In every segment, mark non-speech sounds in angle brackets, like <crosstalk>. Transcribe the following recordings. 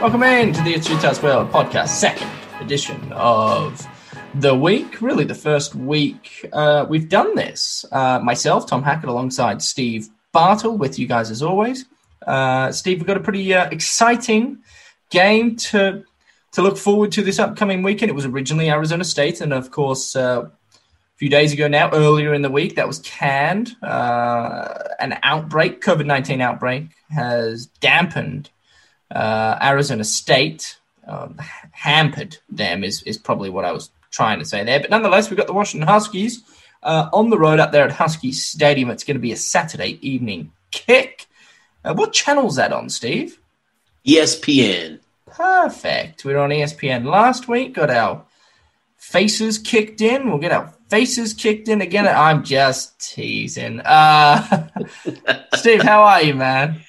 Welcome in to the It's Utah's World podcast, second edition of the week. Really, the first week uh, we've done this. Uh, myself, Tom Hackett, alongside Steve Bartle, with you guys as always. Uh, Steve, we've got a pretty uh, exciting game to to look forward to this upcoming weekend. It was originally Arizona State, and of course, uh, a few days ago now, earlier in the week, that was canned. Uh, an outbreak, COVID nineteen outbreak, has dampened uh, Arizona State um, hampered them is is probably what I was trying to say there. But nonetheless, we've got the Washington Huskies uh, on the road up there at Husky Stadium. It's going to be a Saturday evening kick. Uh, what channel's that on, Steve? ESPN. Perfect. We were on ESPN last week. Got our faces kicked in. We'll get our faces kicked in again. I'm just teasing. Uh, <laughs> Steve, how are you, man?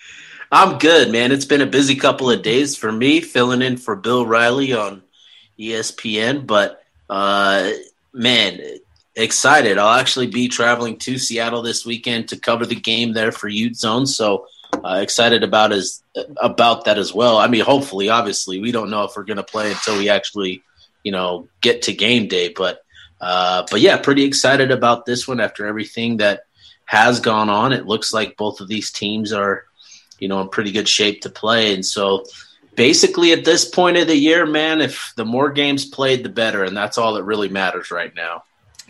I'm good, man. It's been a busy couple of days for me, filling in for Bill Riley on ESPN. But uh, man, excited! I'll actually be traveling to Seattle this weekend to cover the game there for Ute Zone. So uh, excited about as about that as well. I mean, hopefully, obviously, we don't know if we're going to play until we actually, you know, get to game day. But uh, but yeah, pretty excited about this one after everything that has gone on. It looks like both of these teams are you know, in pretty good shape to play. And so basically at this point of the year, man, if the more games played, the better. And that's all that really matters right now.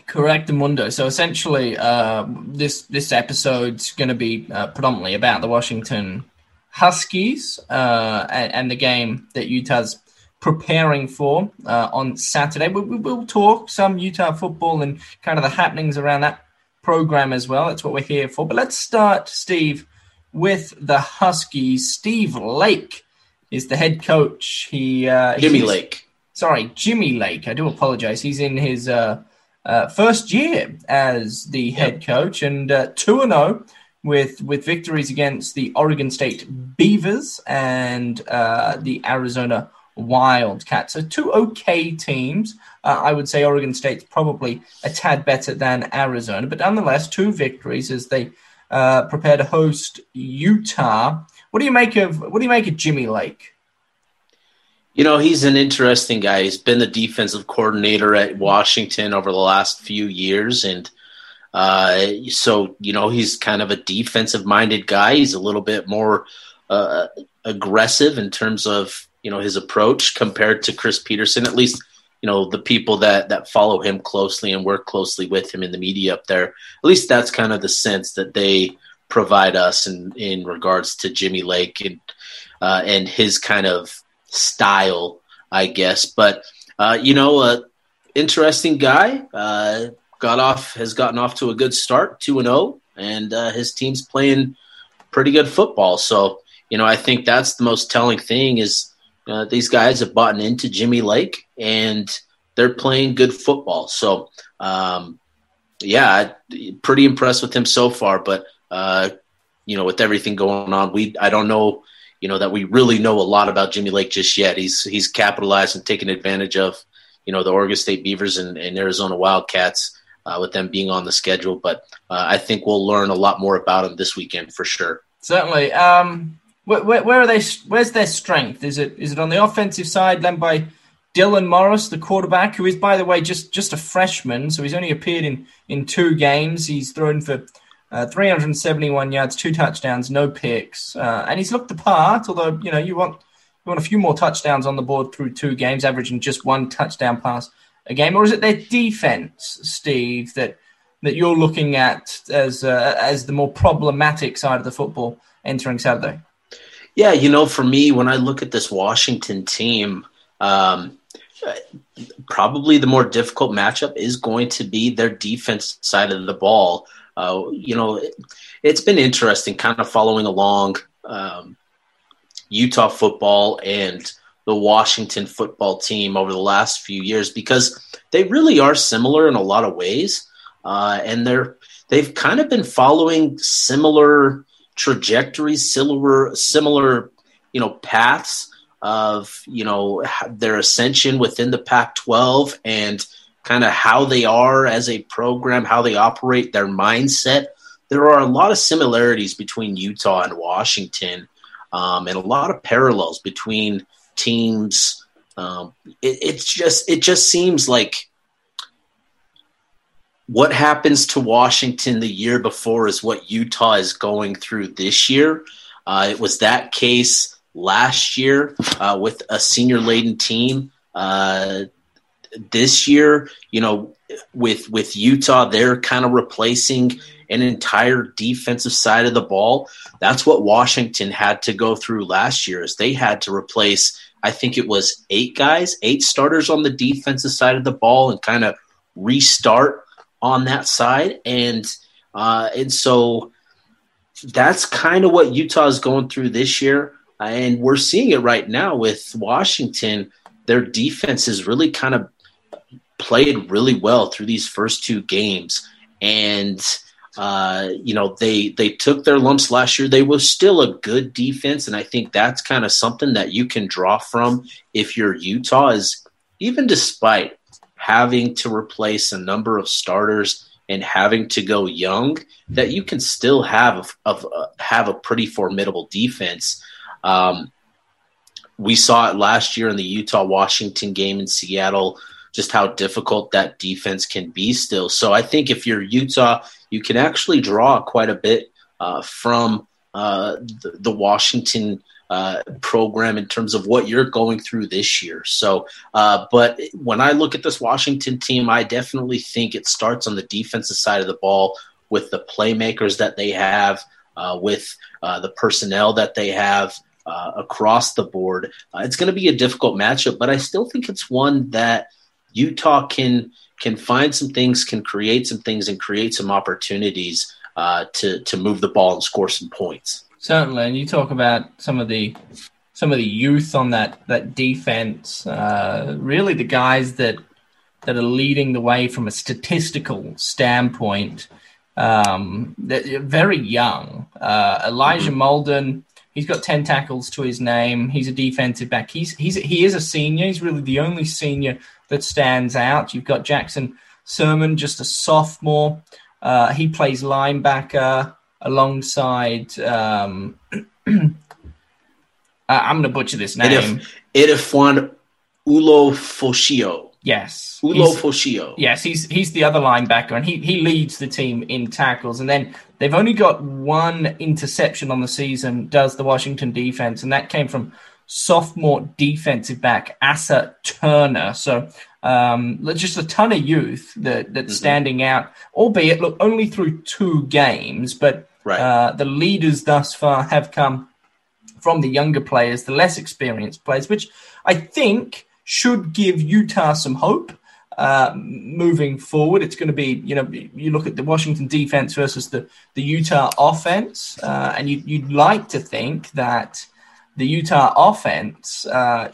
Correct, Mundo. So essentially, uh, this this episode's going to be uh, predominantly about the Washington Huskies uh, and, and, the game that Utah's preparing for uh, on Saturday. We, we, will talk some Utah football and kind of the happenings around that program as well. That's what we're here for. But let's start, Steve, with the Huskies. Steve Lake is the head coach. He uh, Jimmy Lake. Sorry, Jimmy Lake. I do apologize. He's in his uh, uh, first year as the head coach and uh, two and zero oh with with victories against the Oregon State Beavers and uh, the Arizona Wildcats. So two okay teams. Uh, I would say Oregon State's probably a tad better than Arizona, but nonetheless, two victories as they uh, prepare to host Utah. What do you make of what do you make of Jimmy Lake? You know, he's an interesting guy. He's been the defensive coordinator at Washington over the last few years, and uh, so you know he's kind of a defensive minded guy. He's a little bit more uh, aggressive in terms of you know his approach compared to Chris Petersen, At least you know the people that that follow him closely and work closely with him in the media up there. At least that's kind of the sense that they provide us in in regards to Jimmy Lake and uh, and his kind of style, I guess. But uh, you know, uh, interesting guy. Uh, got off has gotten off to a good start, two and zero, oh, and uh, his team's playing pretty good football. So you know, I think that's the most telling thing is uh, these guys have bought into Jimmy Lake and they're playing good football. So, um, yeah, pretty impressed with him so far. But uh, you know, with everything going on, we I don't know, you know, that we really know a lot about Jimmy Lake just yet. He's he's capitalized and taken advantage of, you know, the Oregon State Beavers and, and Arizona Wildcats uh, with them being on the schedule. But uh, I think we'll learn a lot more about him this weekend for sure. Certainly. Um, where, where, where, are they? Where's their strength? Is it is it on the offensive side, led by Dylan Morris, the quarterback, who is, by the way, just just a freshman, so he's only appeared in in two games. He's thrown for uh, 371 yards, two touchdowns, no picks, uh, and he's looked the part. Although you know you want you want a few more touchdowns on the board through two games, averaging just one touchdown pass a game, or is it their defense, Steve, that that you're looking at as uh, as the more problematic side of the football entering Saturday? Yeah, you know, for me, when I look at this Washington team, um, probably the more difficult matchup is going to be their defense side of the ball. Uh, you know, it, has been interesting kind of following along um, Utah football and the Washington football team over the last few years because they really are similar in a lot of ways. Uh, and they're they've kind of been following similar trajectories, similar similar you know paths of you know their ascension within the Pac-12 and kind of how they are as a program, how they operate, their mindset. There are a lot of similarities between Utah and Washington, um, and a lot of parallels between teams. Um, it, it's just it just seems like what happens to Washington the year before is what Utah is going through this year. Uh, it was that case last year uh, with a senior laden team. Uh, this year, you know, with with Utah, they're kind of replacing an entire defensive side of the ball. That's what Washington had to go through last year. Is they had to replace, I think it was eight guys, eight starters on the defensive side of the ball, and kind of restart on that side. And uh, and so that's kind of what Utah is going through this year. And we're seeing it right now with Washington. Their defense has really kind of played really well through these first two games. And uh, you know, they they took their lumps last year. They were still a good defense, and I think that's kind of something that you can draw from if you're Utah. Is even despite having to replace a number of starters and having to go young, that you can still have a, a have a pretty formidable defense. Um, we saw it last year in the Utah Washington game in Seattle, just how difficult that defense can be still. So I think if you're Utah, you can actually draw quite a bit uh, from uh, the, the, Washington uh, program in terms of what you're going through this year. So, uh, but when I look at this Washington team, I definitely think it starts on the defensive side of the ball with the playmakers that they have, uh, with uh, the personnel that they have. across the board, it's going to be a difficult matchup, but I still think it's one that Utah can can find some things, can create some things, and create some opportunities uh, to to move the ball and score some points. Certainly, and you talk about some of the some of the youth on that that defense. Uh, really, the guys that that are leading the way from a statistical standpoint. Um, very young. Uh, Elijah mm-hmm. Molden, he's got ten tackles to his name. He's a defensive back. He's he's he is a senior. He's really the only senior that stands out. You've got Jackson Sirmon, just a sophomore. Uh, he plays linebacker alongside. Um, <clears throat> I'm going to butcher this name. Edefuan Ulofoshio. Yes, Ulofoshio. Yes, he's he's the other linebacker, and he he leads the team in tackles. And then they've only got one interception on the season. Does the Washington defense, and that came from sophomore defensive back Asa Turner. So um, just a ton of youth that that's mm-hmm. standing out, albeit look only through two games, but right. uh, the leaders thus far have come from the younger players, the less experienced players, which I think should give Utah some hope. Uh, moving forward, it's going to be, you know, you look at the Washington defense versus the, the Utah offense, uh, and you, you'd like to think that the Utah offense uh,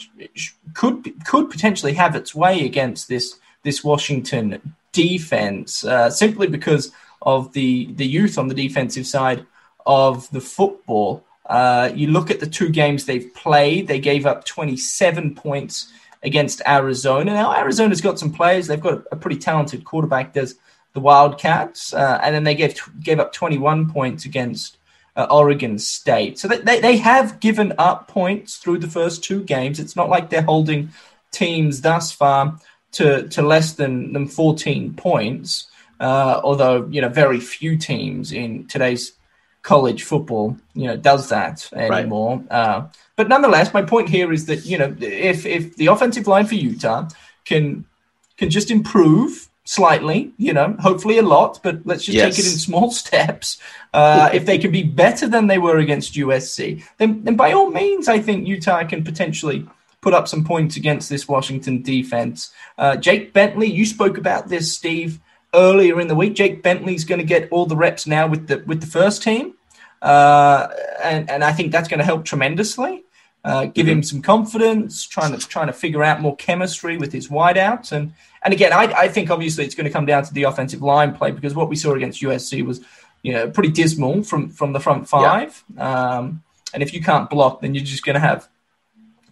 could could potentially have its way against this this Washington defense uh, simply because of the the youth on the defensive side of the football. Uh, you look at the two games they've played; they gave up 27 points against Arizona. Now Arizona's got some players; they've got a pretty talented quarterback. Does the Wildcats, uh, and then they gave gave up 21 points against uh, Oregon State. So they, they have given up points through the first two games. It's not like they're holding teams thus far to, to less than, than 14 points, uh, although, you know, very few teams in today's college football, you know, does that anymore. Right. Uh, but nonetheless, my point here is that, you know, if, if the offensive line for Utah can can just improve slightly, you know, hopefully a lot, but let's just yes. take it in small <laughs> steps. Uh, if they can be better than they were against USC, then, then by all means, I think Utah can potentially put up some points against this Washington defense. Uh, Jake Bentley, you spoke about this, Steve, earlier in the week. Jake Bentley's going to get all the reps now with the with the first team, uh, and and I think that's going to help tremendously. Uh, give mm-hmm. him some confidence, trying to trying to figure out more chemistry with his wideouts, and and again, I, I think obviously it's going to come down to the offensive line play because what we saw against USC was, you know, pretty dismal from from the front five. Yeah. Um, and if you can't block, then you're just going to have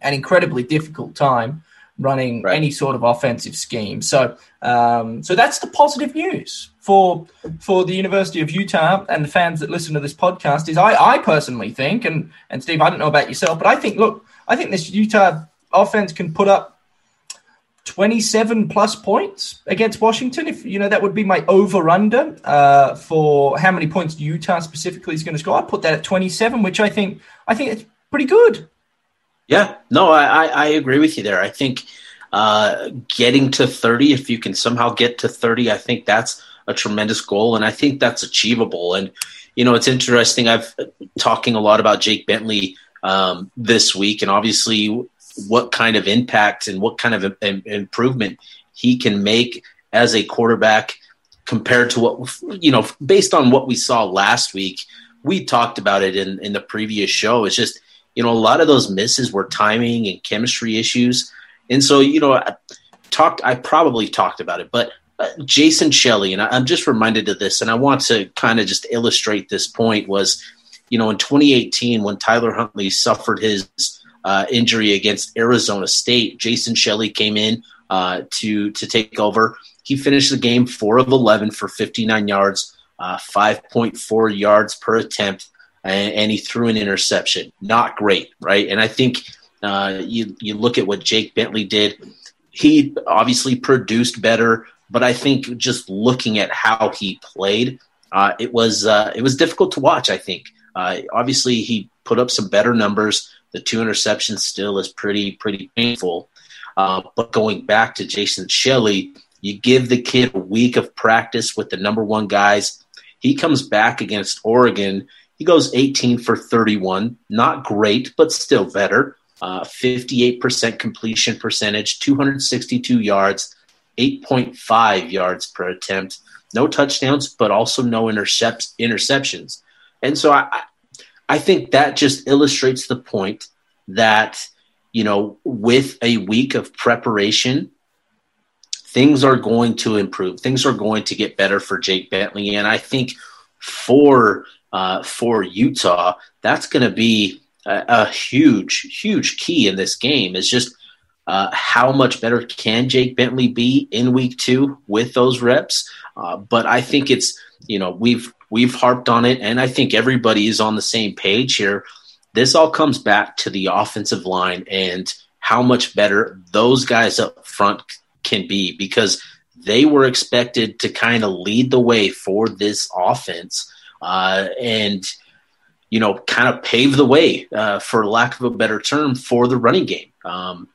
an incredibly difficult time running right. any sort of offensive scheme. So, um, so that's the positive news for for the University of Utah and the fans that listen to this podcast. Is I, I personally think, and and Steve, I don't know about yourself, but I think, look, I think this Utah offense can put up 27 plus points against Washington. If you know, that would be my over under uh, for how many points Utah specifically is going to score. I put that at 27, which I think I think it's pretty good. Yeah, no, I, I agree with you there. I think uh, getting to 30, if you can somehow get to 30, I think that's a tremendous goal, and I think that's achievable. And you know, it's interesting. I've talking a lot about Jake Bentley um, this week, and obviously what kind of impact and what kind of improvement he can make as a quarterback compared to what you know based on what we saw last week we talked about it in, in the previous show it's just you know a lot of those misses were timing and chemistry issues and so you know i talked i probably talked about it but uh, jason shelley and i'm just reminded of this and i want to kind of just illustrate this point was you know in 2018 when tyler huntley suffered his uh, injury against Arizona State. Jason Shelley came in uh, to to take over. He finished the game four of eleven for 59 yards, uh, 5.4 yards per attempt, and, and, he threw an interception. Not great, right? And I think uh, you you look at what Jake Bentley did. He obviously produced better, but I think just looking at how he played, uh, it was uh, it was difficult to watch. I think obviously he put up some better numbers the two interceptions still is pretty pretty painful. Uh, but going back to Jason Shelley, you give the kid a week of practice with the number one guys. He comes back against Oregon. He goes 18 for 31. Not great, but still better. Uh, 58% completion percentage, 262 yards, 8.5 yards per attempt. No touchdowns, but also no intercept- interceptions. And so I, I think that just illustrates the point that, you know, with a week of preparation, things are going to improve. Things are going to get better for Jake Bentley. And I think for uh, for Utah, that's going to be a, a, huge, huge key in this game. Is just uh, how much better can Jake Bentley be in week two with those reps? Uh, but I think it's you know we've we've harped on it, and I think everybody is on the same page here. This all comes back to the offensive line and how much better those guys up front can be because they were expected to kind of lead the way for this offense uh, and you know kind of pave the way uh, for lack of a better term for the running game um,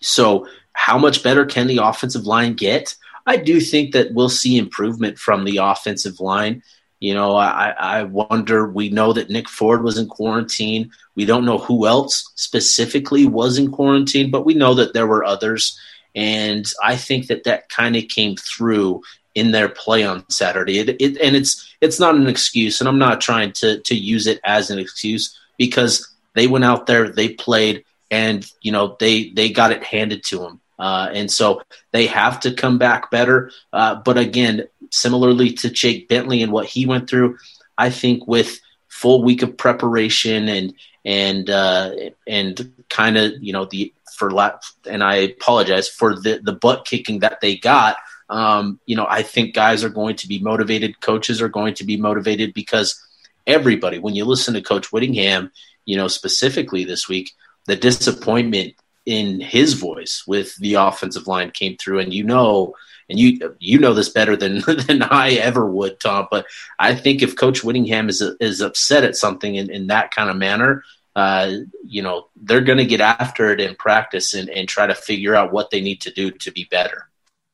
so how much better can the offensive line get i do think that we'll see improvement from the offensive line you know, I, I wonder. We know that Nick Ford was in quarantine. We don't know who else specifically was in quarantine, but we know that there were others. And I think that that kind of came through in their play on Saturday. It, it, and it's it's not an excuse, and I'm not trying to to use it as an excuse because they went out there, they played, and you know they they got it handed to them. Uh, and so they have to come back better. Uh, but again, similarly to Jake Bentley and what he went through, I think with full week of preparation and and uh, and kind of you know the for la- and I apologize for the the butt kicking that they got. Um, you know, I think guys are going to be motivated. Coaches are going to be motivated because everybody, when you listen to Coach Whittingham, you know specifically this week, the disappointment in his voice with the offensive line came through, and you know and you you know this better than <laughs> than I ever would, Tom. But I think if Coach Whittingham is is upset at something in, in that kind of manner, uh, you know they're going to get after it in practice and, and try to figure out what they need to do to be better.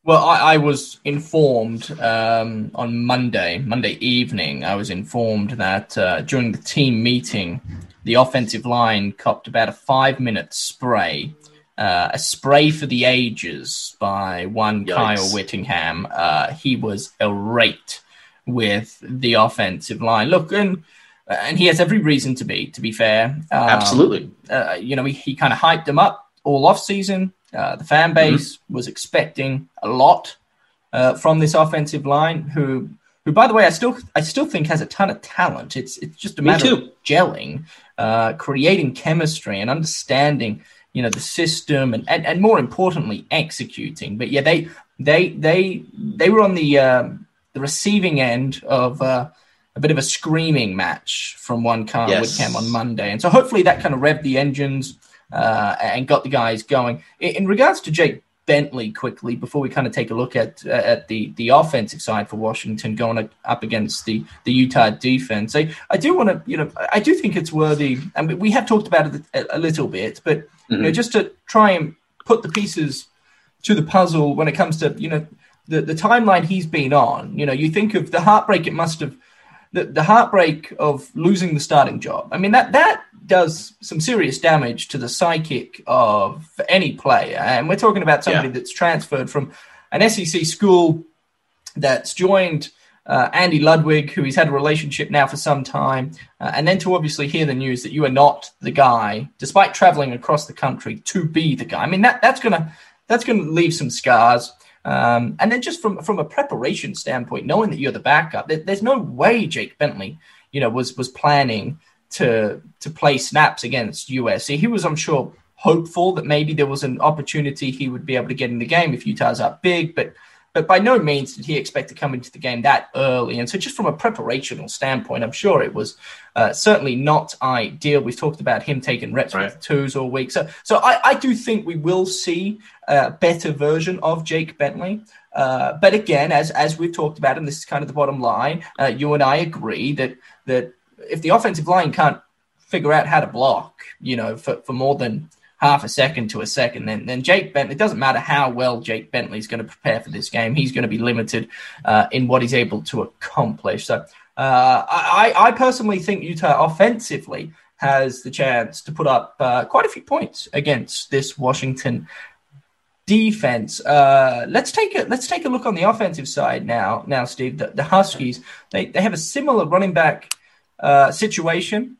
Well, I, I was informed um, on Monday, Monday evening. I was informed that uh, during the team meeting, the offensive line copped about a five-minute spray uh, a spray for the ages by one Yikes. Kyle Whittingham. Uh, he was irate with the offensive line. Look, and and he has every reason to be. To be fair, um, absolutely. Uh, you know, he, he kind of hyped them up all off season. Uh, the fan mm-hmm. base mm-hmm. was expecting a lot uh, from this offensive line, who who, by the way, I still I still think has a ton of talent. It's it's just a matter of gelling, uh, creating chemistry, and understanding you know the system and, and, and more importantly executing but yeah they they they they were on the um, the receiving end of uh, a bit of a screaming match from one car yes. with Cam on Monday and so hopefully that kind of revved the engines uh, and got the guys going. In, in, regards to Jake Bentley, quickly before we kind of take a look at uh, at the the offensive side for Washington going up against the the Utah defense, I, I do want to you know I do think it's worthy, and we have talked about it a, a little bit, but mm-hmm. you know mm-hmm. just to try and put the pieces to the puzzle when it comes to you know the the timeline he's been on. You know, you think of the heartbreak it must have the, the heartbreak of losing the starting job. I mean, that that does some serious damage to the psychic of any player. And we're talking about somebody yeah. that's transferred from an SEC school that's joined uh, Andy Ludwig, who he's had a relationship now for some time, uh, and then to obviously hear the news that you are not the guy, despite traveling across the country to be the guy. I mean, that that's gonna that's gonna leave some scars. Um, and then just from from a preparation standpoint, knowing that you're the backup, there, there's no way Jake Bentley, you know, was was planning to to play snaps against USC. He was, I'm sure, hopeful that maybe there was an opportunity he would be able to get in the game if Utah's up big, but but by no means did he expect to come into the game that early. And so, just from a preparational standpoint, I'm sure it was uh, certainly not ideal. We've talked about him taking reps right. with twos all week. So, so I, I do think we will see a better version of Jake Bentley. Uh, but again, as as we've talked about, and this is kind of the bottom line, uh, you and I agree that that if the offensive line can't figure out how to block, you know, for, for more than half a second to a second, then then Jake Bentley. It doesn't matter how well Jake Bentley's going to prepare for this game. He's going to be limited uh, in what he's able to accomplish. So uh, I, I personally think Utah offensively has the chance to put up uh, quite a few points against this Washington defense. Uh, let's take a let's take a look on the offensive side now. Now, Steve, the, the Huskies they they have a similar running back uh, situation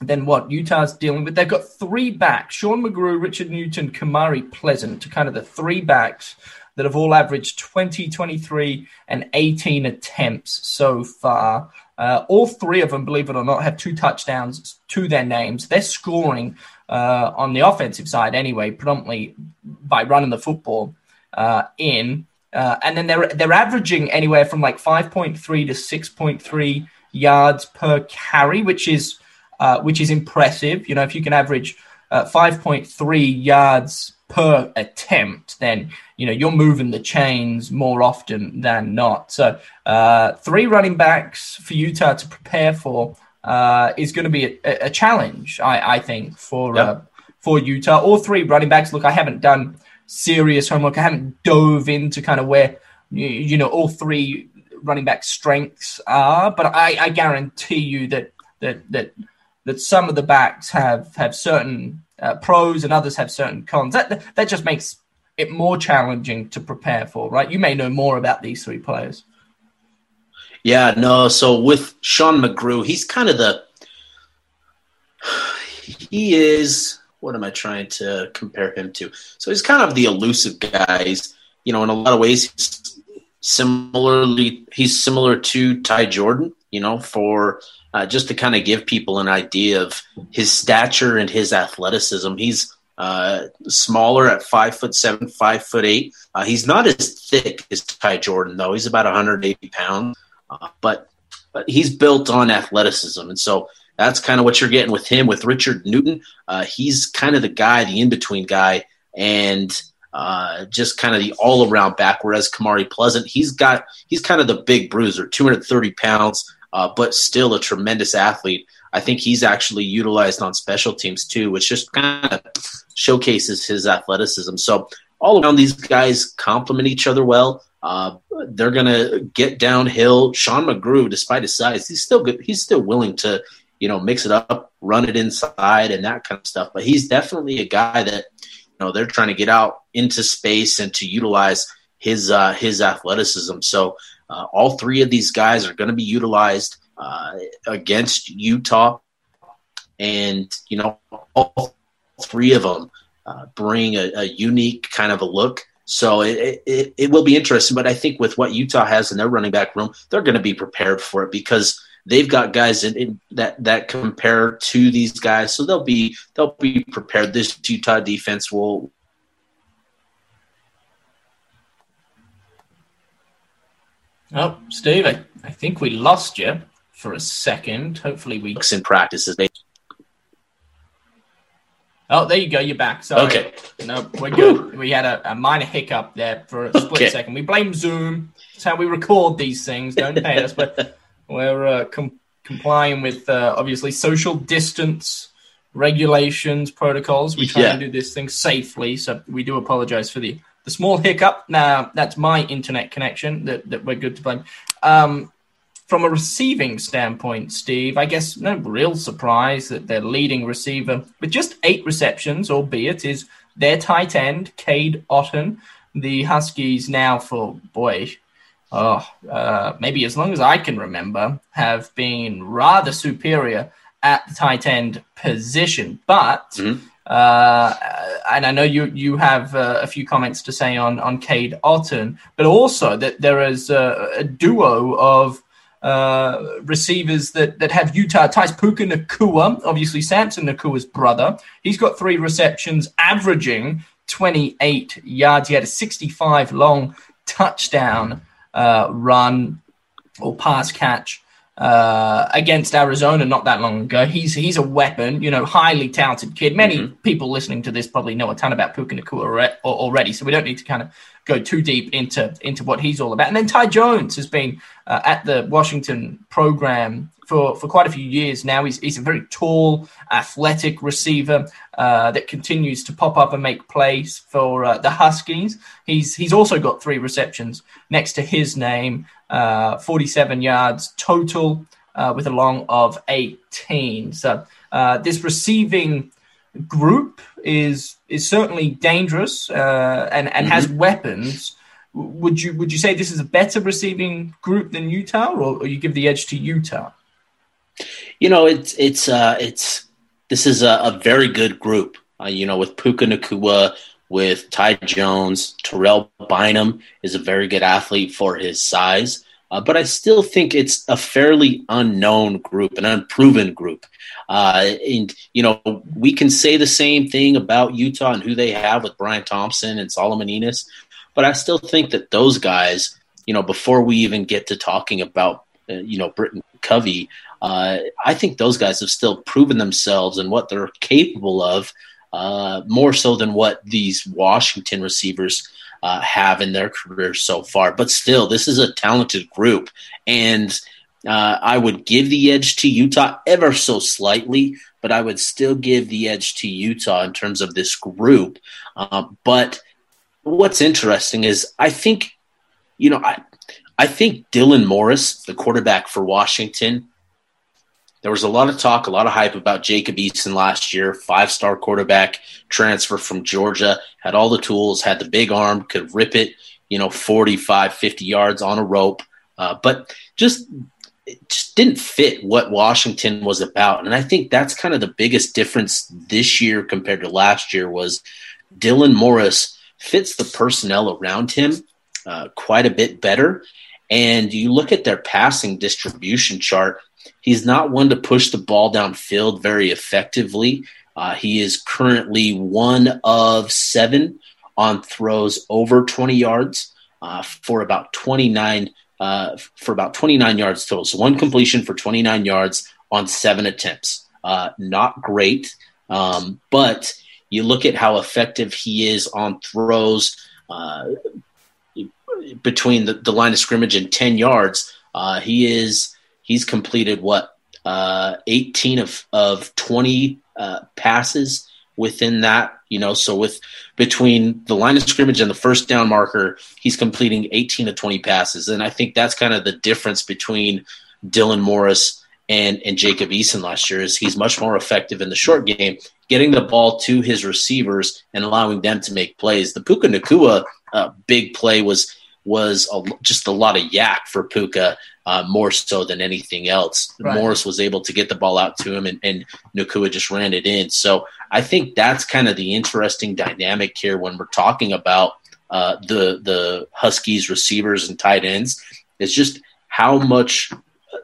than what Utah's dealing with. They've got three backs Sean McGrew, Richard Newton, Kamari Pleasant, to kind of the three backs that have all averaged 20, 23, and 18 attempts so far. Uh, all three of them, believe it or not, have two touchdowns to their names. They're scoring uh, on the offensive side anyway, predominantly by running the football uh, in. Uh, and then they're they're averaging anywhere from like 5.3 to 6.3 yards per carry, which is uh, which is impressive. You know, if you can average uh, 5.3 yards per attempt, then you know you're moving the chains more often than not. So, uh, three running backs for Utah to prepare for uh, is going to be a, a challenge, I, I, think, for yep. Uh, for Utah. All three running backs. Look, I haven't done serious homework. I haven't dove into kind of where you know all three running back strengths are, but I, I guarantee you that that that that some of the backs have have certain uh, pros and others have certain cons. That that just makes it more challenging to prepare for, right? You may know more about these three players. Yeah, no. So with Sean McGrew, he's kind of the he is. What am I trying to compare him to? So he's kind of the elusive guy. He's, you know, in a lot of ways, similarly he's similar to Ty Jordan. You know, for uh, just to kind of give people an idea of his stature and his athleticism. He's uh, smaller at five foot seven, five foot eight. Uh, he's not as thick as Ty Jordan, though. He's about 180 pounds, uh, but but he's built on athleticism, and so that's kind of what you're getting with him. With Richard Newton, uh, he's kind of the guy, the in between guy, and uh, just kind of the all around back. Whereas Kamari Pleasant, he's got he's kind of the big bruiser, 230 pounds uh, but still a tremendous athlete. I think he's actually utilized on special teams too, which just kind of showcases his athleticism. So all around, these guys complement each other well. Uh, they're gonna get downhill. Sean McGrew, despite his size, he's still good. He's still willing to, you know, mix it up, run it inside, and that kind of stuff. But he's definitely a guy that, know, they're trying to get out into space and to utilize his uh, his athleticism. So uh, all three of these guys are going to be utilized uh, against Utah, and you know all three of them uh, bring a, a, unique kind of a look. So it, it, it will be interesting, but I think with what Utah has in their running back room, they're going to be prepared for it because they've got guys in, in, that that compare to these guys, so they'll be they'll be prepared. This Utah defense will Oh, Steve, I, I think we lost you for a second. Hopefully, we in practices. They Oh, there you go. You're back. Sorry. Okay. No, we're good. We had a, a, minor hiccup there for a split okay. second. We blame Zoom. It's how we record these things. Don't pay us, but we're uh, com- complying with uh, obviously social distance regulations, protocols. We try yeah. and do this thing safely. So we do apologize for the, the small hiccup. Now, that's my internet connection that, that we're good to blame. Um, from a receiving standpoint, Steve, I guess no real surprise that their leading receiver with just eight receptions, albeit, is their tight end, Cade Otton. The Huskies now for boy, oh, uh, maybe as long as I can remember, have been rather superior at the tight end position. But mm-hmm. uh, and I know you you have uh, a few comments to say on on Cade Otton, but also that there is a, a duo of uh, receivers that, that have Utah ties. Puka Nacua, obviously Samson Nacua's brother. He's got three receptions, averaging 28 yards. He had a 65 long touchdown uh, run or pass catch uh, against Arizona not that long ago. He's he's a weapon, you know, highly talented kid. Many mm-hmm. people listening to this probably know a ton about Puka Nacua already, so we don't need to kind of go too deep into into what he's all about. And then Ty Jones has been uh, at the Washington program for, for quite a few years now. He's, he's a very tall, athletic receiver uh, that continues to pop up and make plays for uh, the Huskies. He's he's also got three receptions next to his name, uh, 47 yards total uh, with a long of 18. So uh, this receiving group is is certainly dangerous uh, and and mm-hmm. has weapons. Would you would you say this is a better receiving group than Utah, or, or you give the edge to Utah? You know, it's it's uh, it's this is a, a very good group. Uh, you know, with Puka Nacua, with Ty Jones, Terrell Bynum is a very good athlete for his size. Uh, but I still think it's a fairly unknown group, an unproven group. Uh, and, you know, we can say the same thing about Utah and who they have with Brian Thompson and Solomon Enis. But I still think that those guys, you know, before we even get to talking about, uh, you know, Britain Covey, uh, I think those guys have still proven themselves and what they're capable of uh, more so than what these Washington receivers uh, have in their careers so far. But still, this is a talented group. And uh, I would give the edge to Utah ever so slightly, but I would still give the edge to Utah in terms of this group. Uh, but what's interesting is I think, you know, I, I think Dylan Morris, the quarterback for Washington, there was a lot of talk, a lot of hype about Jacob Eason last year, five star quarterback transfer from Georgia, had all the tools, had the big arm, could rip it, you know, 45, 50 yards on a rope, uh, but just, just didn't fit what Washington was about. And I think that's kind of the biggest difference this year compared to last year was Dylan Morris fits the personnel around him uh, quite a bit better. And you look at their passing distribution chart, He's not one to push the ball downfield very effectively. Uh, he is currently one of seven on throws over 20 yards uh, for about 29 uh, for about 29 yards total. So one completion for 29 yards on seven attempts. Uh, not great, um, but you look at how effective he is on throws uh, between the, the, line of scrimmage and 10 yards. Uh, he is he's completed what uh, 18 of of 20 uh, passes within that. You know, so with between the line of scrimmage and the first down marker, he's completing 18 to 20 passes, and I think that's kind of the difference between Dylan Morris and and Jacob Eason last year. Is he's much more effective in the short game, getting the ball to his receivers and allowing them to make plays. The Puka Nacua uh, big play was was a, just a lot of YAC for Puka uh, more so than anything else. Right. Morris was able to get the ball out to him, and, and Nacua just ran it in. So I think that's kind of the interesting dynamic here when we're talking about uh, the the Huskies receivers and tight ends. Is just how much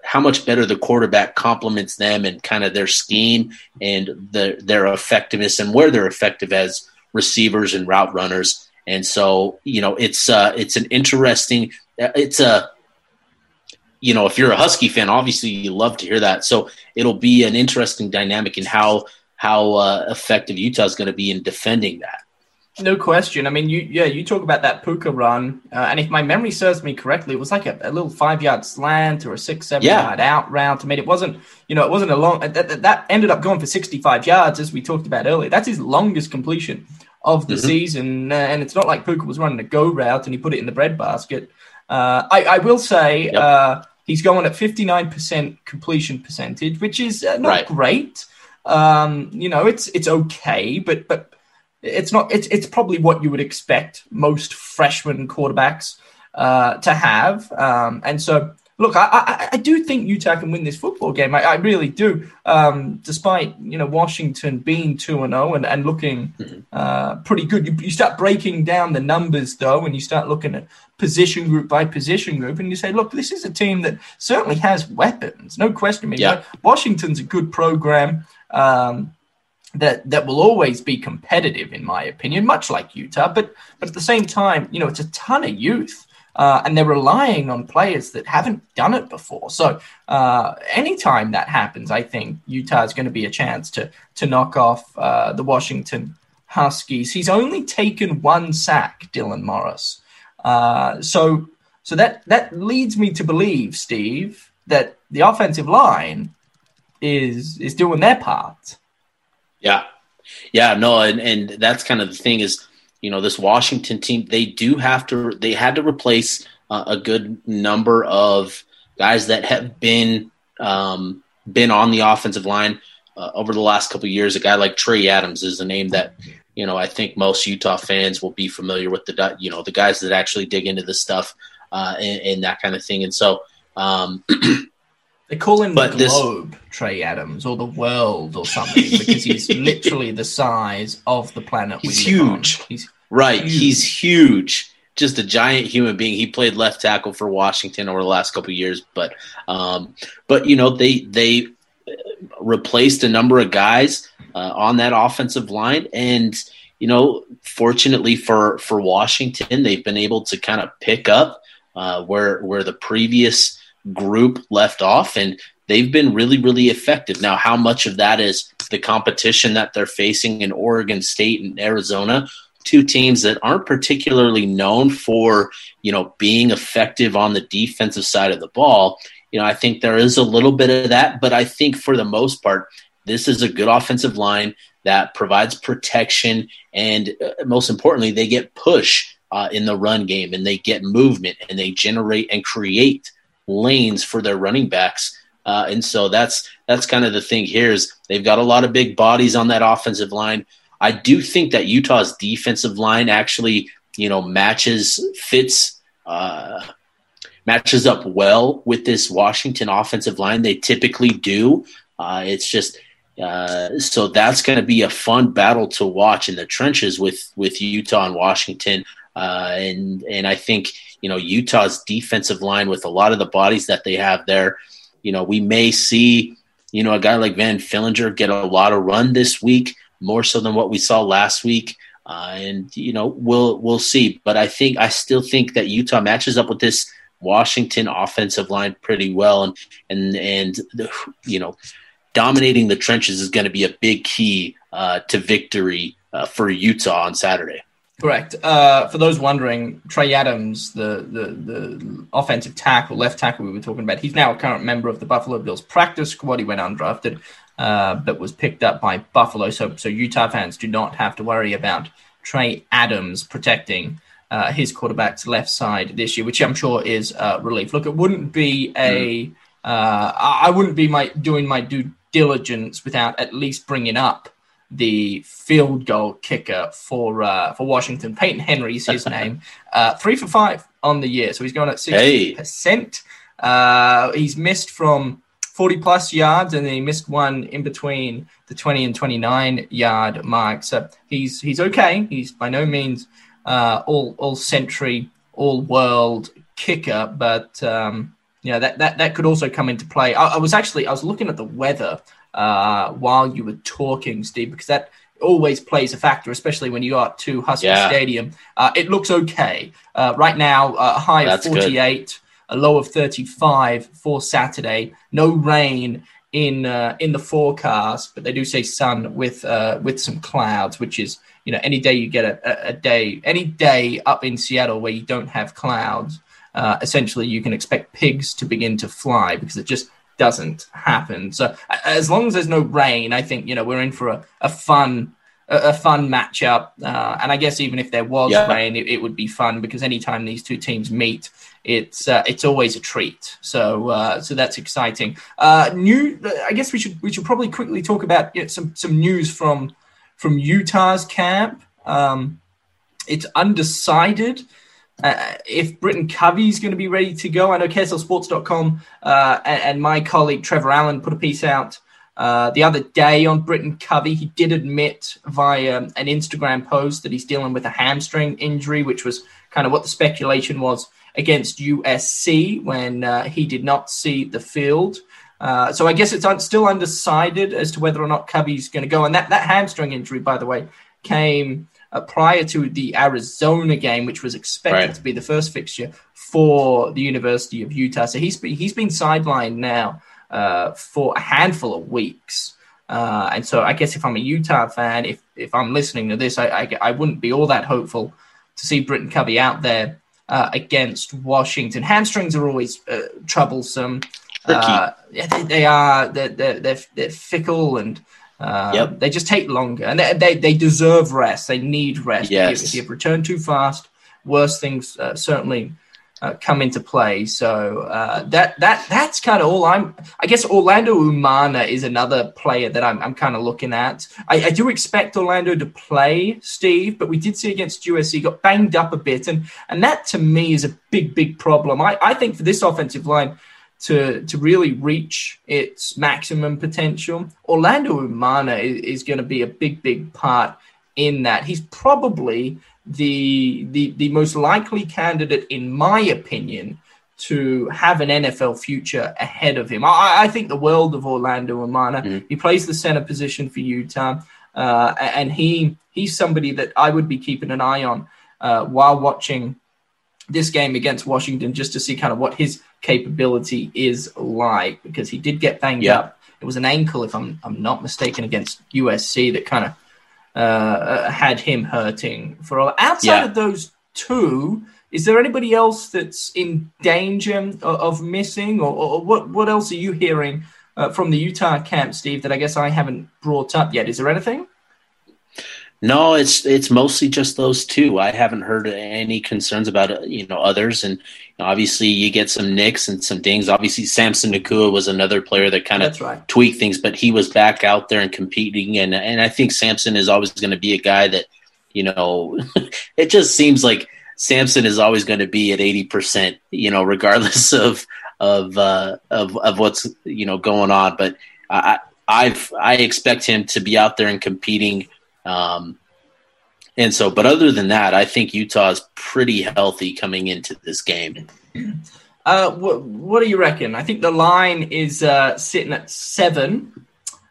how much better the quarterback complements them and kind of their scheme and the, their effectiveness and where they're effective as receivers and route runners. And so, you know, it's uh, it's an interesting, it's a you know, if you're a Husky fan, obviously you love to hear that. So it'll be an interesting dynamic in how how uh, effective Utah is going to be in defending that. No question. I mean, you yeah, you talk about that Puka run, uh, and if my memory serves me correctly, it was like a, a little five yard slant or a six seven yeah. yard out route. I mean, it wasn't you know it wasn't a long that, that ended up going for sixty five yards as we talked about earlier. That's his longest completion of the mm-hmm. season, uh, and it's not like Puka was running a go route and he put it in the breadbasket. Uh, I, I will say yep. Uh, he's going at fifty nine percent completion percentage, which is uh, not right. great. Um, you know, it's it's okay, but but it's not. It's it's probably what you would expect most freshman quarterbacks uh, to have. Um, and so, look, I, I, I, do think Utah can win this football game. I, I really do. Um, despite you know Washington being two and zero oh and looking mm-hmm. uh, pretty good, you, you start breaking down the numbers though, and you start looking at position group by position group, and you say, look, this is a team that certainly has weapons, no question. Yeah. Washington's a good program. Um, that that will always be competitive, in my opinion, much like Utah. But but at the same time, you know, it's a ton of youth. Uh, and they're relying on players that haven't done it before. So uh, anytime that happens, I think Utah is going to be a chance to to knock off uh, the Washington Huskies. He's only taken one sack, Dylan Morris. Uh, so so that that leads me to believe, Steve, that the offensive line is is doing their part. Yeah. Yeah, no, and, and that's kind of the thing is, you know, this Washington team, they do have to, they had to replace uh, a good number of guys that have been, um, been on the offensive line uh, over the last couple years. A guy like Trey Adams is a name that, you know, I think most Utah fans will be familiar with the, you know, the guys that actually dig into this stuff uh, and, and that kind of thing. And so, um, <clears throat> They call him but the globe, this... Trey Adams, or the world, or something, because he's <laughs> literally the size of the planet. He's huge. He's right. Huge. He's huge. Just a giant human being. He played left tackle for Washington over the last couple years, but um, but you know they they replaced a number of guys uh, on that offensive line, and you know, fortunately for for Washington, they've been able to kind of pick up uh, where where the previous group left off, and they've been really, really effective. Now, how much of that is the competition that they're facing in Oregon State and Arizona? Two teams that aren't particularly known for, you know, being effective on the defensive side of the ball. You know, I think there is a little bit of that, but I think for the most part, this is a good offensive line that provides protection and uh, most importantly, they get push uh, in the run game and they get movement and they generate and create lanes for their running backs. Uh, and so that's that's kind of the thing here is they've got a lot of big bodies on that offensive line. I do think that Utah's defensive line actually, you know, matches fits uh, matches up well with this Washington offensive line. They typically do. Uh, it's just uh, so that's going to be a fun battle to watch in the trenches with with Utah and Washington. Uh, and and I think you know Utah's defensive line with a lot of the bodies that they have there. You know, we may see you know a guy like Van Fillinger get a lot of run this week, more so than what we saw last week. Uh, and you know we'll we'll see, but I think I still think that Utah matches up with this Washington offensive line pretty well, and and and you know dominating the trenches is going to be a big key uh, to victory uh, for Utah on Saturday. Correct. Uh, for those wondering, Trey Adams, the, the the offensive tackle, left tackle we were talking about, he's now a current member of the Buffalo Bills practice squad. He went undrafted, uh, but was picked up by Buffalo. So so Utah fans do not have to worry about Trey Adams protecting uh, his quarterback's left side this year, which I'm sure is a relief. Look, it wouldn't be a mm. I wouldn't be my doing my due diligence without at least bringing up the field goal kicker for uh, for Washington. Peyton Henry's his <laughs> name. Uh, three for five on the year, so he's going at sixty percent. Uh, he's missed from forty plus yards, and then he missed one in between the twenty and twenty nine yard mark. So he's he's okay. He's by no means uh, all all century, all world kicker, but um, yeah, that, that that could also come into play. I, I was actually I was looking at the weather uh, while you were talking, Steve, because that always plays a factor, especially when you are to Husky yeah. Stadium. Uh, it looks okay uh, right now. Uh, a high That's of 48, good. a low of 35 for Saturday. No rain in uh, in the forecast, but they do say sun with uh, with some clouds, which is you know any day you get a, a day any day up in Seattle where you don't have clouds, uh, essentially you can expect pigs to begin to fly because it just doesn't happen. So as long as there's no rain, I think you know we're in for a, a fun a, fun matchup. Uh, and I guess even if there was yeah. rain, it, it, would be fun because anytime these two teams meet, it's uh, it's always a treat. So uh, so that's exciting. Uh, new, I guess we should we should probably quickly talk about you know, some some news from from Utah's camp. Um, it's undecided. Uh, if Britain Covey's going to be ready to go, I know KSLSports.com uh, and, and, my colleague Trevor Allen put a piece out uh, the other day on Britain Covey. He did admit via an Instagram post that he's dealing with a hamstring injury, which was kind of what the speculation was against USC when uh, he did not see the field. Uh, so I guess it's un- still undecided as to whether or not Covey's going to go. And that, that hamstring injury, by the way, came uh, prior to the Arizona game, which was expected right. to be the first fixture for the University of Utah. So he's been, he's been sidelined now uh, for a handful of weeks. Uh, and so I guess if I'm a Utah fan, if, if I'm listening to this, I, I, I wouldn't be all that hopeful to see Britain Covey out there uh, against Washington. Hamstrings are always uh, troublesome. Uh, yeah, they, they, are. They're, they're, they're, they're fickle and uh, yep. they just take longer. And they, they, they, deserve rest. They need rest. Yes. If, if you've returned too fast, worse things uh, certainly uh, come into play. So uh, that that that's kind of all I'm. I guess Orlando Umana is another player that I'm, I'm kind of looking at. I, I, do expect Orlando to play Steve, but we did see against USC got banged up a bit, and and that to me is a big big problem. I, I think for this offensive line. To, to really reach its maximum potential, Orlando Umana is, is going to be a big, big part in that. He's probably the the the most likely candidate, in my opinion, to have an NFL future ahead of him. I, I think the world of Orlando Umana. Mm. He plays the center position for Utah, uh, and he he's somebody that I would be keeping an eye on uh, while watching this game against Washington, just to see kind of what his capability is like, because he did get banged yeah. up. It was an ankle, if I'm I'm not mistaken, against USC that kind of uh, uh, had him hurting for all. Outside yeah. of those two, is there anybody else that's in danger of, of missing, or, or, what? What else are you hearing uh, from the Utah camp, Steve? That I guess I haven't brought up yet. Is there anything? No, it's it's mostly just those two. I haven't heard any concerns about you know others, and obviously you get some nicks and some dings. Obviously, Samson Nacua was another player that kind of right. tweaked things, but he was back out there and competing, and and I think Samson is always going to be a guy that you know <laughs> it just seems like Samson is always going to be at eighty percent, you know, regardless <laughs> of of uh, of of what's you know going on. But I I've I expect him to be out there and competing um, and so, but other than that, I think Utah is pretty healthy coming into this game. Uh, what, what, do you reckon? I think the line is uh, sitting at seven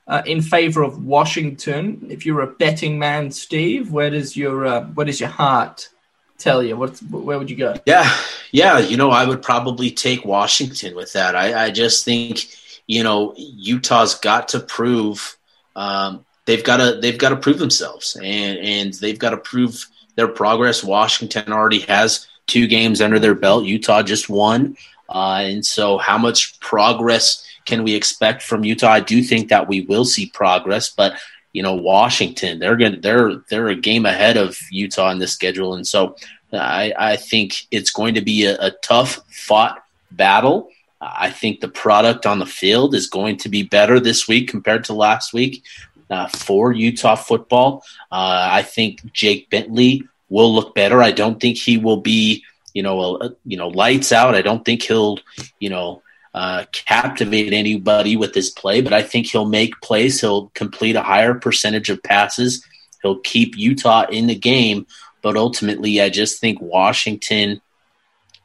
uh, in favor of Washington. If you're a betting man, Steve, where does your uh, where does your heart tell you? What where would you go? Yeah, yeah. You know, I would probably take Washington with that. I, I just think you know Utah's got to prove um, they've got to they've got to prove themselves and and they've got to prove their progress. Washington already has two games under their belt. Utah just won, uh, and so how much progress can we expect from Utah? I do think that we will see progress, but you know Washington they're going they're they're a game ahead of Utah in this schedule, and so I I think it's going to be a, a tough fought battle. I think the product on the field is going to be better this week compared to last week uh, for Utah football. Uh, I think Jake Bentley will look better. I don't think he will be, you know, a, you know, lights out. I don't think he'll, you know, uh, captivate anybody with his play, but I think he'll make plays. He'll complete a higher percentage of passes. He'll keep Utah in the game, but ultimately, I just think Washington,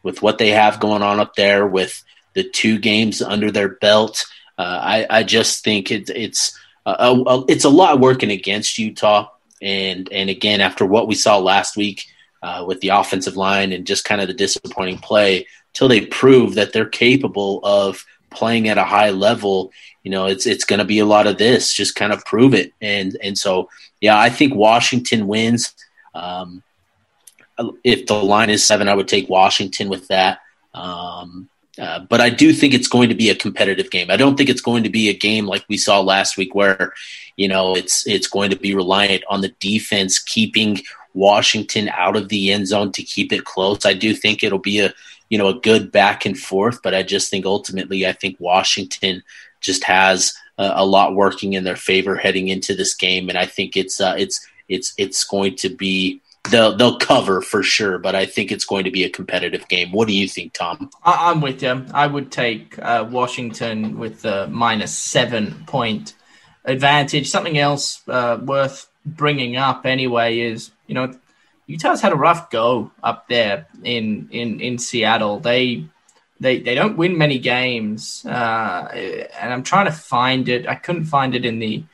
with what they have going on up there, with the two games under their belt, uh, I, I just think it, it's uh, uh, it's a lot working against Utah. And and again, after what we saw last week uh, with the offensive line and just kind of the disappointing play, till they prove that they're capable of playing at a high level, you know, it's it's going to be a lot of this. Just kind of prove it, and and so yeah, I think Washington wins. Um, if the line is seven, I would take Washington with that. Um, uh, but I do think it's going to be a competitive game. I don't think it's going to be a game like we saw last week, where you know it's it's going to be reliant on the defense keeping Washington out of the end zone to keep it close. I do think it'll be a you know a good back and forth, but I just think ultimately I think Washington just has a, a lot working in their favor heading into this game, and I think it's uh, it's it's it's going to be they'll they'll cover for sure, but I think it's going to be a competitive game. What do you think, Tom? I, am with you. I would take uh, Washington with the minus seven point advantage. Something else uh, worth bringing up anyway is you know Utah's had a rough go up there in in in Seattle. They they they don't win many games, uh, and I'm trying to find it. I couldn't find it in the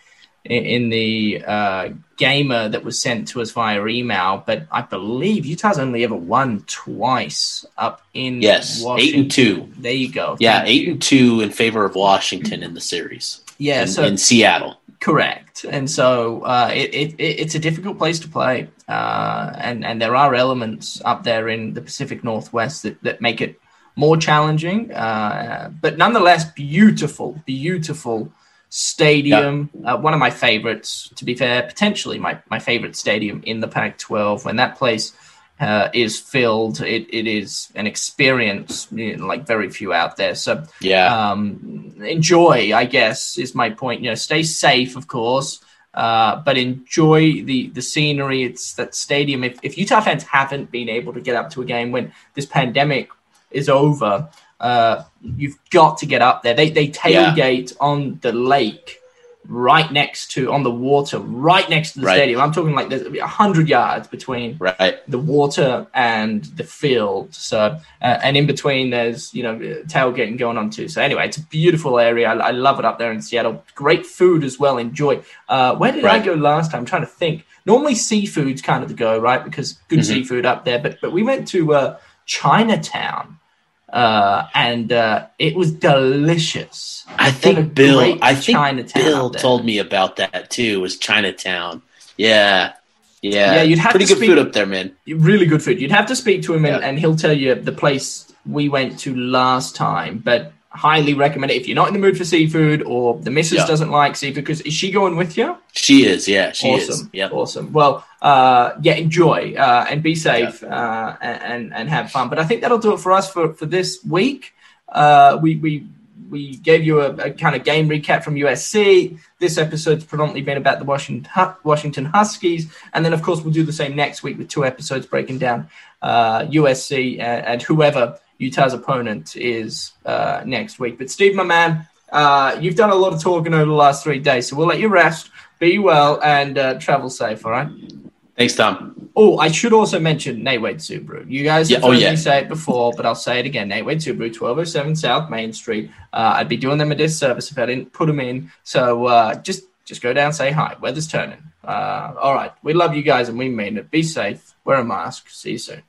in the uh, gamer that was sent to us via email, but I believe Utah's only ever won twice up in yes, Washington. eight and two. There you go. Yeah, Thank eight you. and two in favor of Washington in the series. Yeah, in, so in Seattle. Correct, and so uh, it, it, it's a difficult place to play, uh, and and there are elements up there in the Pacific Northwest that, that make it more challenging, uh, but nonetheless beautiful, beautiful Stadium, uh, one of my favorites, to be fair, potentially my, my favorite stadium in the Pac 12. When that place uh, is filled, it, it is an experience you know, like very few out there. So, yeah, um, enjoy, I guess, is my point. You know, stay safe, of course. Uh, but enjoy the the scenery. It's that stadium. If, if Utah fans haven't been able to get up to a game when this pandemic is over, uh, you've got to get up there. They they tailgate yeah. on the lake right next to on the water right next to the right. stadium i'm talking like there's a 100 yards between right. the water and the field so uh, and in between there's you know tailgating going on too so anyway it's a beautiful area i, I love it up there in seattle great food as well enjoy uh, where did right. i go last time i'm trying to think normally seafood's kind of the go right because good mm-hmm. seafood up there but but we went to uh, chinatown uh, and uh, it was delicious. I think Bill. I think Chinatown Bill told me about that too. Was Chinatown? Yeah, yeah. Yeah, you'd have pretty good speak, food up there, man. Really good food. You'd have to speak to him, and, and he'll tell you the place we went to last time. But highly recommend it if you're not in the mood for seafood or the missus yeah. doesn't like seafood. Because is she going with you? She is. Yeah, she awesome. is. Yeah, awesome. Well, uh, yeah, enjoy uh, and be safe yeah. uh, and and have fun. But I think that'll do it for us for for this week. Uh, we we we gave you a, a, kind of game recap from USC. This episode's predominantly been about the Washington Washington Huskies, and then of course we'll do the same next week with two episodes breaking down USC uh, and, and whoever Utah's opponent is uh, next week. But Steve, my man, uh, you've done a lot of talking over the last three days, so we'll let you rest. Be well and uh, travel safe. All right. Thanks, Tom. Oh, I should also mention Nate Wade Subaru. You guys have yeah, oh, heard yeah. me say it before, but I'll say it again. Nate Wade Subaru, 1207 South Main Street. Uh, I'd be doing them a disservice if I didn't put them in. So uh, just just go down, say hi. Weather's turning. Uh, all right. We love you guys and we mean it. Be safe. Wear a mask. See you soon.